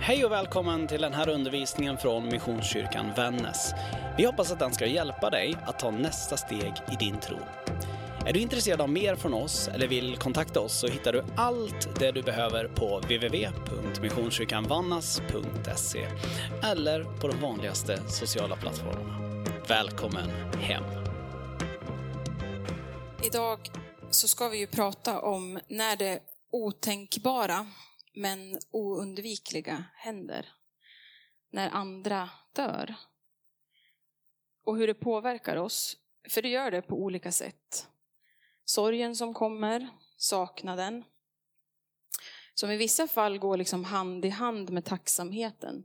Hej och välkommen till den här undervisningen från Missionskyrkan Vännäs. Vi hoppas att den ska hjälpa dig att ta nästa steg i din tro. Är du intresserad av mer från oss eller vill kontakta oss så hittar du allt det du behöver på www.missionskyrkanvannas.se eller på de vanligaste sociala plattformarna. Välkommen hem! Idag så ska vi ju prata om när det otänkbara men oundvikliga händer. När andra dör. Och hur det påverkar oss, för det gör det på olika sätt. Sorgen som kommer, saknaden. Som i vissa fall går liksom hand i hand med tacksamheten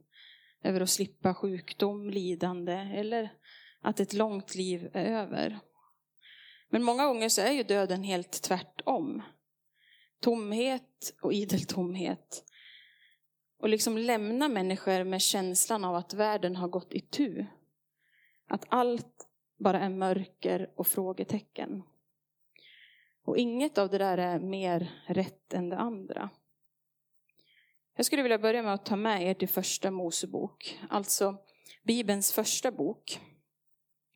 över att slippa sjukdom, lidande eller att ett långt liv är över. Men många gånger så är ju döden helt tvärtom. Tomhet och idel tomhet. Och liksom lämna människor med känslan av att världen har gått i tu. Att allt bara är mörker och frågetecken. Och inget av det där är mer rätt än det andra. Jag skulle vilja börja med att ta med er till första Mosebok, alltså Bibelns första bok.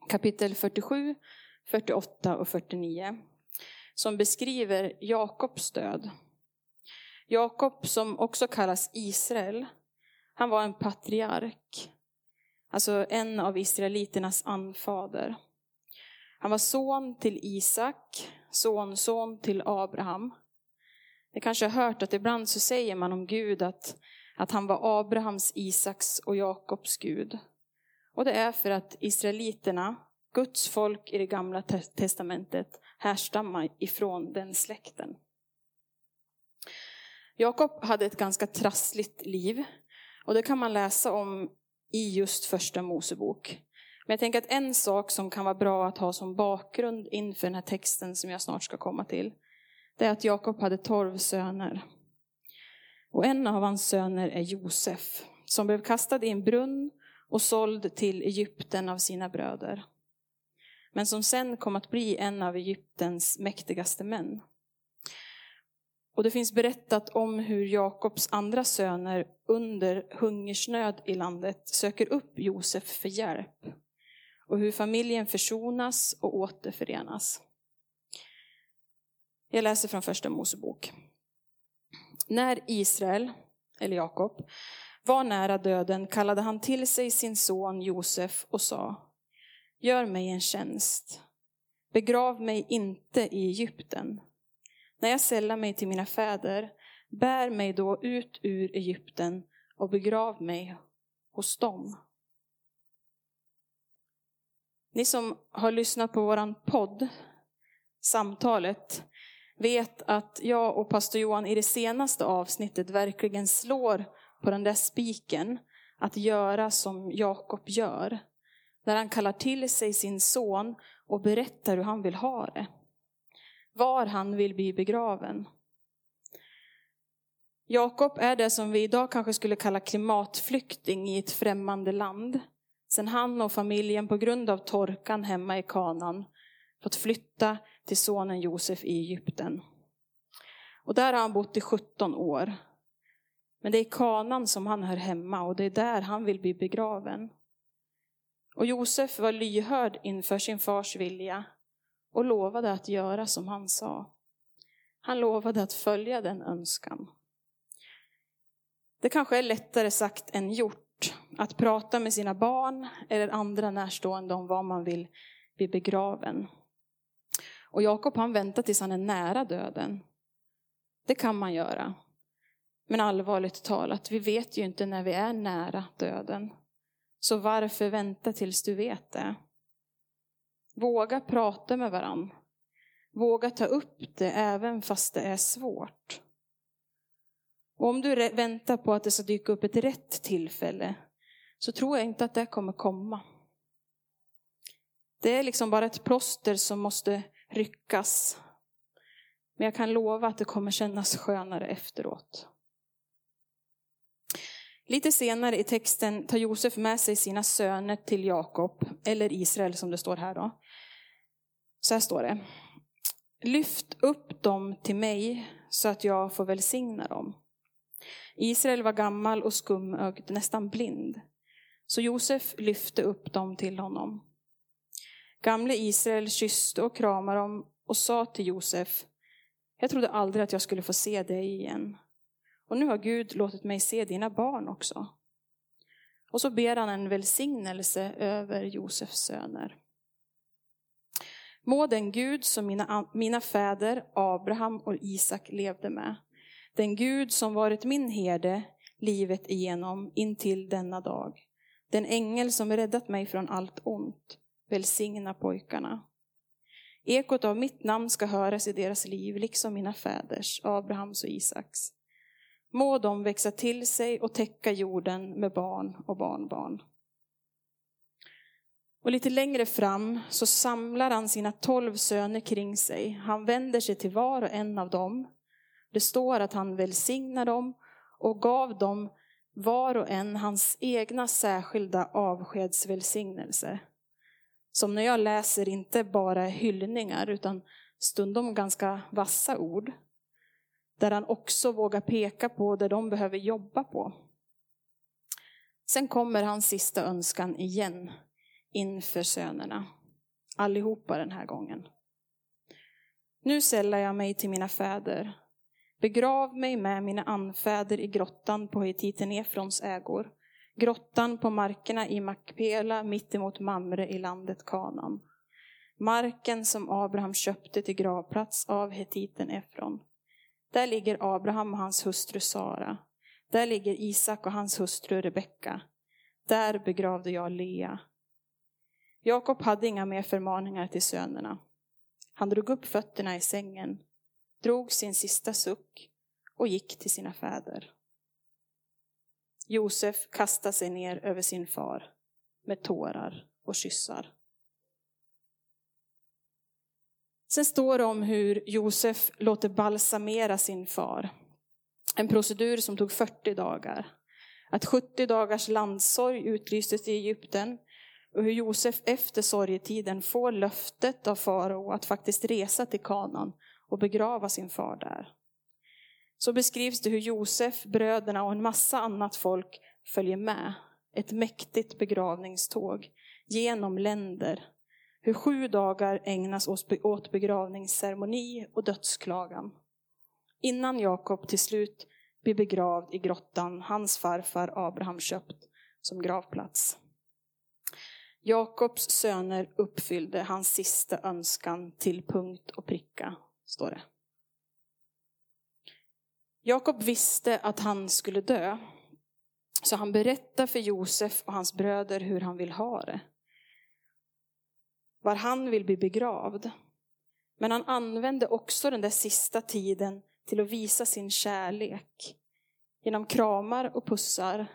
Kapitel 47, 48 och 49. Som beskriver Jakobs död. Jakob som också kallas Israel, han var en patriark. Alltså en av israeliternas anfader. Han var son till Isak, sonson till Abraham. Ni kanske har hört att ibland så säger man om Gud att, att han var Abrahams, Isaks och Jakobs Gud. Och det är för att israeliterna, Guds folk i det gamla testamentet, härstamma ifrån den släkten. Jakob hade ett ganska trassligt liv och det kan man läsa om i just första Mosebok. Men jag tänker att en sak som kan vara bra att ha som bakgrund inför den här texten som jag snart ska komma till, det är att Jakob hade tolv söner. Och en av hans söner är Josef, som blev kastad i en brunn och såld till Egypten av sina bröder. Men som sen kom att bli en av Egyptens mäktigaste män. Och det finns berättat om hur Jakobs andra söner under hungersnöd i landet söker upp Josef för hjälp och hur familjen försonas och återförenas. Jag läser från första Mosebok. När Israel, eller Jakob, var nära döden kallade han till sig sin son Josef och sa Gör mig en tjänst. Begrav mig inte i Egypten. När jag sällar mig till mina fäder, bär mig då ut ur Egypten och begrav mig hos dem. Ni som har lyssnat på våran podd, Samtalet, vet att jag och pastor Johan i det senaste avsnittet verkligen slår på den där spiken att göra som Jakob gör. När han kallar till sig sin son och berättar hur han vill ha det. Var han vill bli begraven. Jakob är det som vi idag kanske skulle kalla klimatflykting i ett främmande land. Sen han och familjen på grund av torkan hemma i Kanan fått flytta till sonen Josef i Egypten. Och där har han bott i 17 år. Men det är i Kanan som han hör hemma och det är där han vill bli begraven. Och Josef var lyhörd inför sin fars vilja och lovade att göra som han sa. Han lovade att följa den önskan. Det kanske är lättare sagt än gjort att prata med sina barn eller andra närstående om var man vill bli begraven. Och Jakob han väntar tills han är nära döden. Det kan man göra. Men allvarligt talat, vi vet ju inte när vi är nära döden. Så varför vänta tills du vet det? Våga prata med varann. Våga ta upp det även fast det är svårt. Och om du väntar på att det ska dyka upp ett rätt tillfälle så tror jag inte att det kommer komma. Det är liksom bara ett plåster som måste ryckas. Men jag kan lova att det kommer kännas skönare efteråt. Lite senare i texten tar Josef med sig sina söner till Jakob, eller Israel som det står här då. Så här står det. Lyft upp dem till mig så att jag får välsigna dem. Israel var gammal och skumögd, nästan blind. Så Josef lyfte upp dem till honom. Gamle Israel kysste och kramade dem och sa till Josef, jag trodde aldrig att jag skulle få se dig igen. Och nu har Gud låtit mig se dina barn också. Och så ber han en välsignelse över Josefs söner. Må den Gud som mina, mina fäder Abraham och Isak levde med, den Gud som varit min herde livet igenom intill denna dag, den ängel som räddat mig från allt ont, välsigna pojkarna. Ekot av mitt namn ska höras i deras liv, liksom mina fäders, Abrahams och Isaks. Må de växa till sig och täcka jorden med barn och barnbarn. Och lite längre fram så samlar han sina tolv söner kring sig. Han vänder sig till var och en av dem. Det står att han välsignar dem och gav dem var och en hans egna särskilda avskedsvälsignelse. Som när jag läser inte bara hyllningar utan stundom ganska vassa ord. Där han också vågar peka på det de behöver jobba på. Sen kommer hans sista önskan igen inför sönerna. Allihopa den här gången. Nu sällar jag mig till mina fäder. Begrav mig med mina anfäder i grottan på hetiten Efrons ägor. Grottan på markerna i Makpela mittemot Mamre i landet Kanan. Marken som Abraham köpte till gravplats av hetiten Efron. Där ligger Abraham och hans hustru Sara. Där ligger Isak och hans hustru Rebecka. Där begravde jag Lea. Jakob hade inga mer förmaningar till sönerna. Han drog upp fötterna i sängen, drog sin sista suck och gick till sina fäder. Josef kastade sig ner över sin far med tårar och kyssar. Sen står det om hur Josef låter balsamera sin far. En procedur som tog 40 dagar. Att 70 dagars landsorg utlystes i Egypten och hur Josef efter sorgetiden får löftet av farao att faktiskt resa till kanan och begrava sin far där. Så beskrivs det hur Josef, bröderna och en massa annat folk följer med. Ett mäktigt begravningståg genom länder. Hur sju dagar ägnas åt begravningsceremoni och dödsklagan. Innan Jakob till slut blir begravd i grottan hans farfar Abraham köpt som gravplats. Jakobs söner uppfyllde hans sista önskan till punkt och pricka, står det. Jakob visste att han skulle dö, så han berättar för Josef och hans bröder hur han vill ha det. Var han vill bli begravd. Men han använde också den där sista tiden till att visa sin kärlek. Genom kramar och pussar,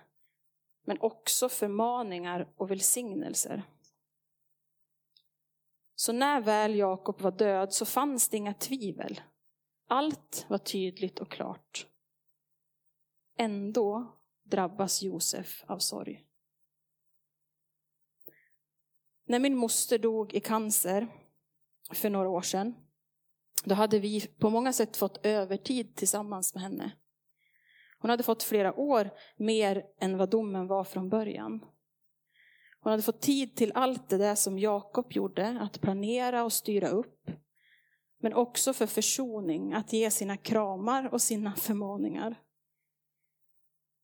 men också förmaningar och välsignelser. Så när väl Jakob var död så fanns det inga tvivel. Allt var tydligt och klart. Ändå drabbas Josef av sorg. När min moster dog i cancer för några år sedan, då hade vi på många sätt fått övertid tillsammans med henne. Hon hade fått flera år mer än vad domen var från början. Hon hade fått tid till allt det där som Jakob gjorde, att planera och styra upp. Men också för försoning, att ge sina kramar och sina förmaningar.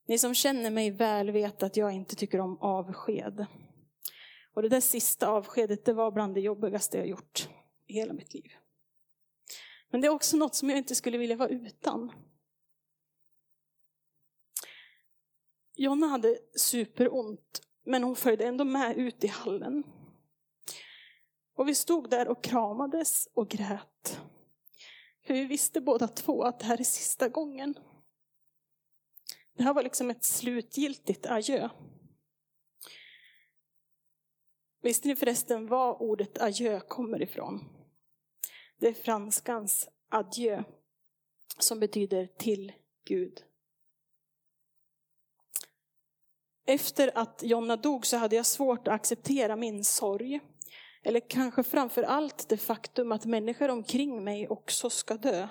Ni som känner mig väl vet att jag inte tycker om avsked. Och det där sista avskedet, det var bland det jobbigaste jag gjort i hela mitt liv. Men det är också något som jag inte skulle vilja vara utan. Jonna hade superont, men hon följde ändå med ut i hallen. Och vi stod där och kramades och grät. För vi visste båda två att det här är sista gången. Det här var liksom ett slutgiltigt adjö. Visste ni förresten var ordet adjö kommer ifrån? Det är franskans adjö, som betyder till Gud. Efter att Jonna dog så hade jag svårt att acceptera min sorg. Eller kanske framför allt det faktum att människor omkring mig också ska dö.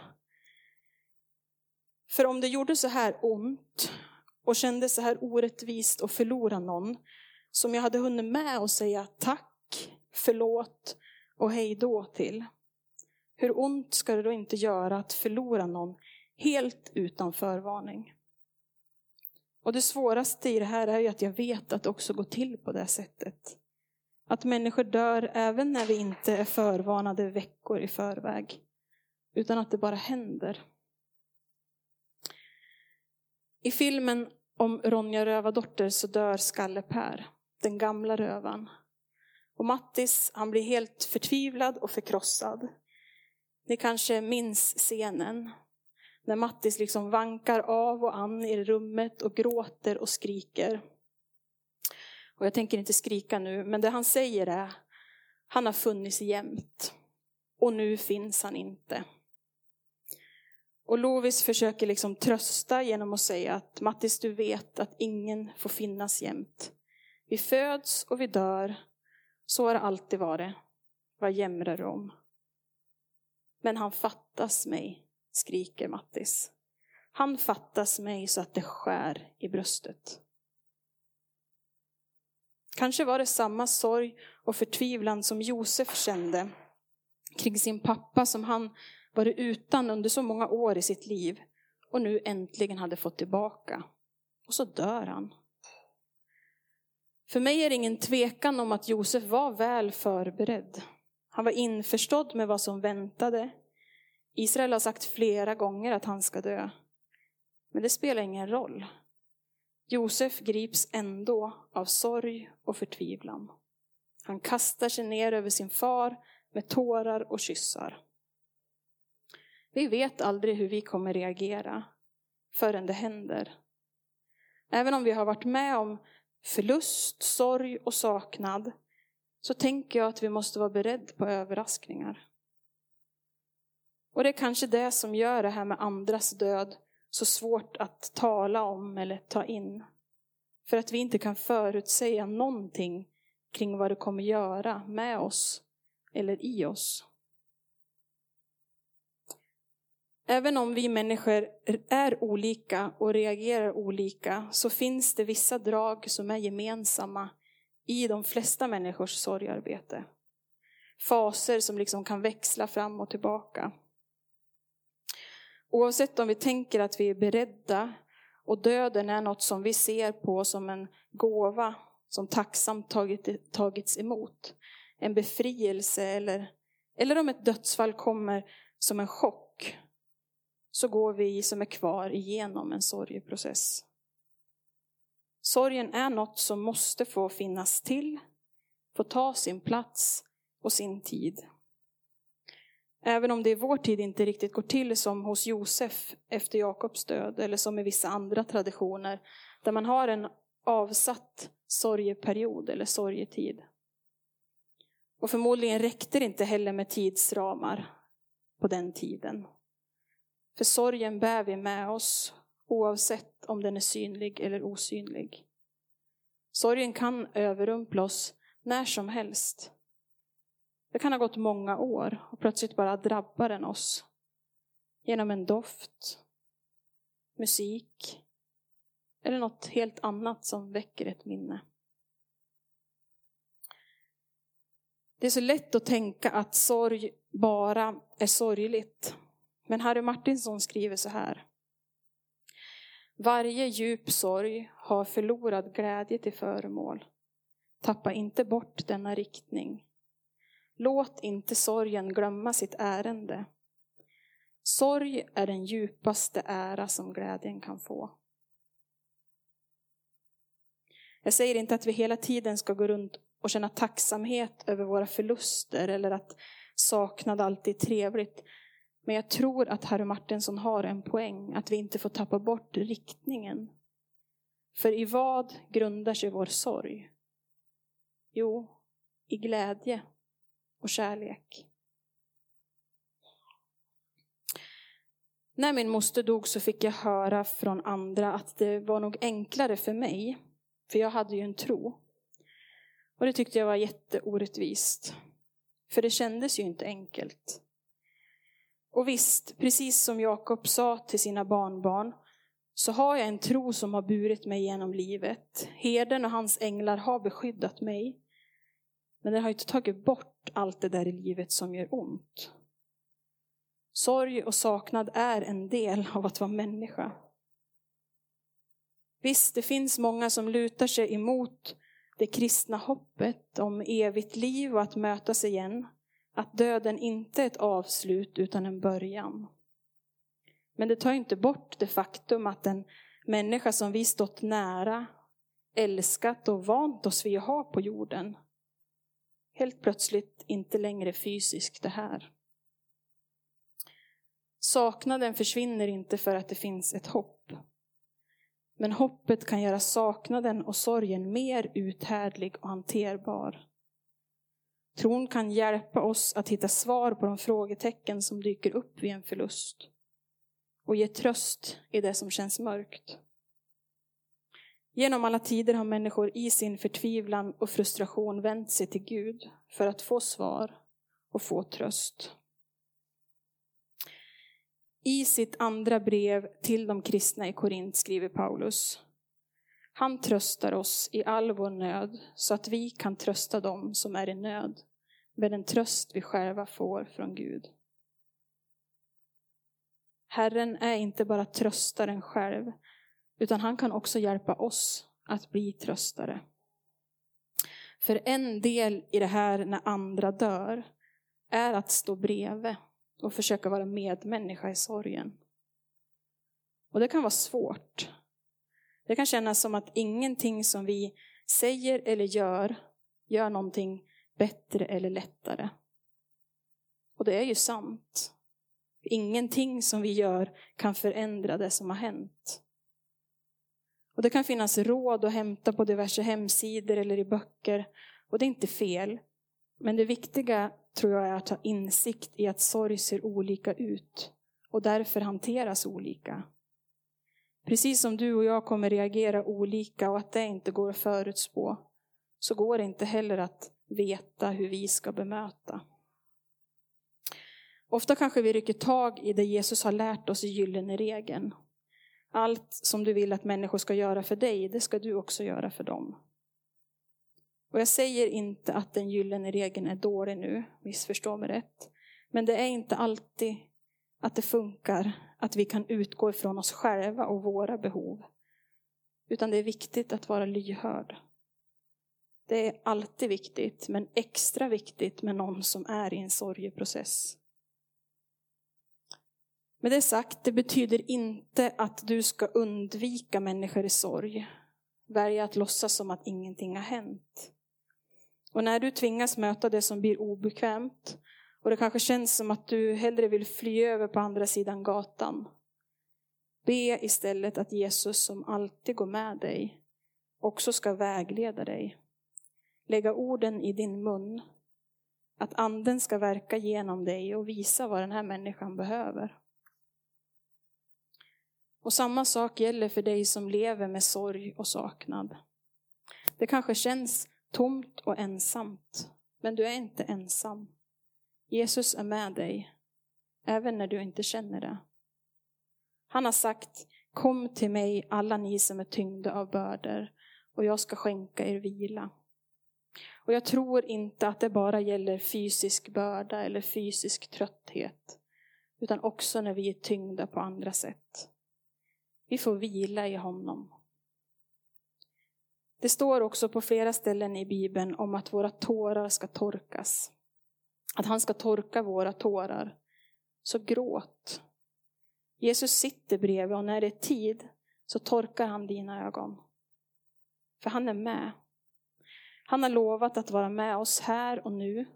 För om det gjorde så här ont och kändes så här orättvist att förlora någon, som jag hade hunnit med att säga tack, förlåt och hej då till. Hur ont ska det då inte göra att förlora någon helt utan förvarning? Och det svåraste i det här är ju att jag vet att det också går till på det sättet. Att människor dör även när vi inte är förvarnade veckor i förväg. Utan att det bara händer. I filmen om Ronja Rövardotter så dör Skalle-Per, den gamla rövan. Och Mattis, han blir helt förtvivlad och förkrossad. Ni kanske minns scenen när Mattis liksom vankar av och an i rummet och gråter och skriker. Och jag tänker inte skrika nu, men det han säger är, han har funnits jämt. Och nu finns han inte. Och Lovis försöker liksom trösta genom att säga att Mattis, du vet att ingen får finnas jämt. Vi föds och vi dör. Så har det alltid varit. Vad jämrar du om? Men han fattas mig, skriker Mattis. Han fattas mig så att det skär i bröstet. Kanske var det samma sorg och förtvivlan som Josef kände kring sin pappa som han varit utan under så många år i sitt liv och nu äntligen hade fått tillbaka. Och så dör han. För mig är det ingen tvekan om att Josef var väl förberedd. Han var införstådd med vad som väntade. Israel har sagt flera gånger att han ska dö. Men det spelar ingen roll. Josef grips ändå av sorg och förtvivlan. Han kastar sig ner över sin far med tårar och kyssar. Vi vet aldrig hur vi kommer reagera förrän det händer. Även om vi har varit med om förlust, sorg och saknad så tänker jag att vi måste vara beredda på överraskningar. Och det är kanske det som gör det här med andras död så svårt att tala om eller ta in. För att vi inte kan förutsäga någonting kring vad det kommer göra med oss eller i oss. Även om vi människor är olika och reagerar olika så finns det vissa drag som är gemensamma i de flesta människors sorgarbete. Faser som liksom kan växla fram och tillbaka. Oavsett om vi tänker att vi är beredda och döden är något som vi ser på som en gåva som tacksamt tagit, tagits emot. En befrielse eller, eller om ett dödsfall kommer som en chock så går vi som är kvar igenom en sorgeprocess. Sorgen är något som måste få finnas till, få ta sin plats och sin tid. Även om det i vår tid inte riktigt går till som hos Josef efter Jakobs död eller som i vissa andra traditioner där man har en avsatt sorgeperiod eller sorgetid. Och förmodligen räckte det inte heller med tidsramar på den tiden. För sorgen bär vi med oss oavsett om den är synlig eller osynlig. Sorgen kan överrumpla oss när som helst. Det kan ha gått många år och plötsligt bara drabbar den oss. Genom en doft, musik eller något helt annat som väcker ett minne. Det är så lätt att tänka att sorg bara är sorgligt. Men Harry Martinsson skriver så här. Varje djup sorg har förlorad glädje till föremål. Tappa inte bort denna riktning. Låt inte sorgen glömma sitt ärende. Sorg är den djupaste ära som glädjen kan få. Jag säger inte att vi hela tiden ska gå runt och känna tacksamhet över våra förluster eller att saknad alltid är trevligt. Men jag tror att Harry Martinsson har en poäng, att vi inte får tappa bort riktningen. För i vad grundar sig vår sorg? Jo, i glädje och kärlek. När min moster dog så fick jag höra från andra att det var nog enklare för mig, för jag hade ju en tro. Och det tyckte jag var jätteorättvist. För det kändes ju inte enkelt. Och visst, precis som Jakob sa till sina barnbarn, så har jag en tro som har burit mig genom livet. Herden och hans änglar har beskyddat mig. Men det har inte tagit bort allt det där i livet som gör ont. Sorg och saknad är en del av att vara människa. Visst, det finns många som lutar sig emot det kristna hoppet om evigt liv och att mötas igen. Att döden inte är ett avslut utan en början. Men det tar inte bort det faktum att en människa som vi stått nära, älskat och vant oss vid att ha på jorden, helt plötsligt inte längre fysiskt är här. Saknaden försvinner inte för att det finns ett hopp. Men hoppet kan göra saknaden och sorgen mer uthärdlig och hanterbar. Tron kan hjälpa oss att hitta svar på de frågetecken som dyker upp vid en förlust. Och ge tröst i det som känns mörkt. Genom alla tider har människor i sin förtvivlan och frustration vänt sig till Gud för att få svar och få tröst. I sitt andra brev till de kristna i Korint skriver Paulus. Han tröstar oss i all vår nöd så att vi kan trösta dem som är i nöd med den tröst vi själva får från Gud. Herren är inte bara tröstaren själv, utan han kan också hjälpa oss att bli tröstare. För en del i det här när andra dör är att stå bredvid och försöka vara medmänniska i sorgen. Och det kan vara svårt. Det kan kännas som att ingenting som vi säger eller gör gör någonting bättre eller lättare. Och det är ju sant. Ingenting som vi gör kan förändra det som har hänt. Och Det kan finnas råd att hämta på diverse hemsidor eller i böcker. Och det är inte fel. Men det viktiga tror jag är att ha insikt i att sorg ser olika ut och därför hanteras olika. Precis som du och jag kommer reagera olika och att det inte går att förutspå, så går det inte heller att veta hur vi ska bemöta. Ofta kanske vi rycker tag i det Jesus har lärt oss i gyllene regeln. Allt som du vill att människor ska göra för dig, det ska du också göra för dem. Och jag säger inte att den gyllene regeln är dålig nu, missförstå mig rätt. Men det är inte alltid att det funkar, att vi kan utgå ifrån oss själva och våra behov. Utan det är viktigt att vara lyhörd. Det är alltid viktigt, men extra viktigt med någon som är i en sorgeprocess. Med det sagt, det betyder inte att du ska undvika människor i sorg. Välja att låtsas som att ingenting har hänt. Och när du tvingas möta det som blir obekvämt och det kanske känns som att du hellre vill fly över på andra sidan gatan. Be istället att Jesus som alltid går med dig också ska vägleda dig. Lägga orden i din mun. Att anden ska verka genom dig och visa vad den här människan behöver. Och samma sak gäller för dig som lever med sorg och saknad. Det kanske känns tomt och ensamt. Men du är inte ensam. Jesus är med dig, även när du inte känner det. Han har sagt, kom till mig alla ni som är tyngda av bördor och jag ska skänka er vila. Och jag tror inte att det bara gäller fysisk börda eller fysisk trötthet, utan också när vi är tyngda på andra sätt. Vi får vila i honom. Det står också på flera ställen i Bibeln om att våra tårar ska torkas. Att han ska torka våra tårar. Så gråt. Jesus sitter bredvid och när det är tid så torkar han dina ögon. För han är med. Han har lovat att vara med oss här och nu.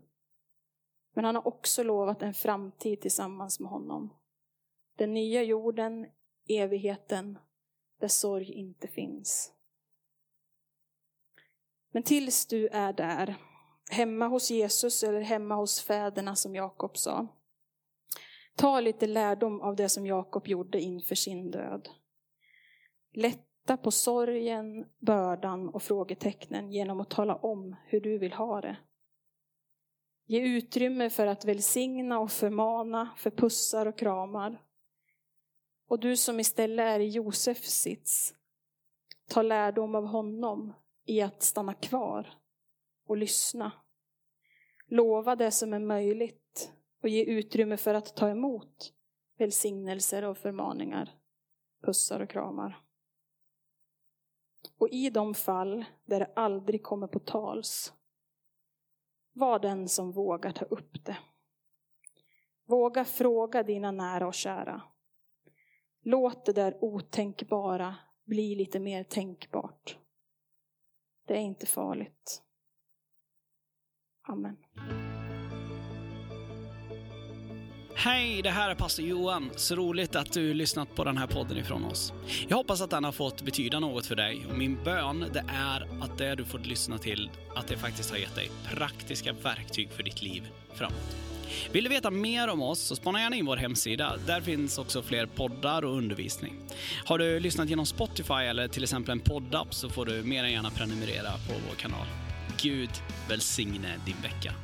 Men han har också lovat en framtid tillsammans med honom. Den nya jorden, evigheten, där sorg inte finns. Men tills du är där, hemma hos Jesus eller hemma hos fäderna som Jakob sa, ta lite lärdom av det som Jakob gjorde inför sin död. Lätta på sorgen, bördan och frågetecknen genom att tala om hur du vill ha det. Ge utrymme för att välsigna och förmana, för pussar och kramar. Och du som istället är i Josefs sits, ta lärdom av honom i att stanna kvar och lyssna. Lova det som är möjligt och ge utrymme för att ta emot välsignelser och förmaningar, pussar och kramar. Och i de fall där det aldrig kommer på tals, var den som vågar ta upp det. Våga fråga dina nära och kära. Låt det där otänkbara bli lite mer tänkbart. Det är inte farligt. Amen. Hej, det här är pastor Johan. Så roligt att du lyssnat på den här podden ifrån oss. Jag hoppas att den har fått betyda något för dig och min bön det är att det du fått lyssna till, att det faktiskt har gett dig praktiska verktyg för ditt liv framåt. Vill du veta mer om oss så spana gärna in vår hemsida. Där finns också fler poddar och undervisning. Har du lyssnat genom Spotify eller till exempel en poddapp så får du mer än gärna prenumerera på vår kanal. Gud välsigne din vecka.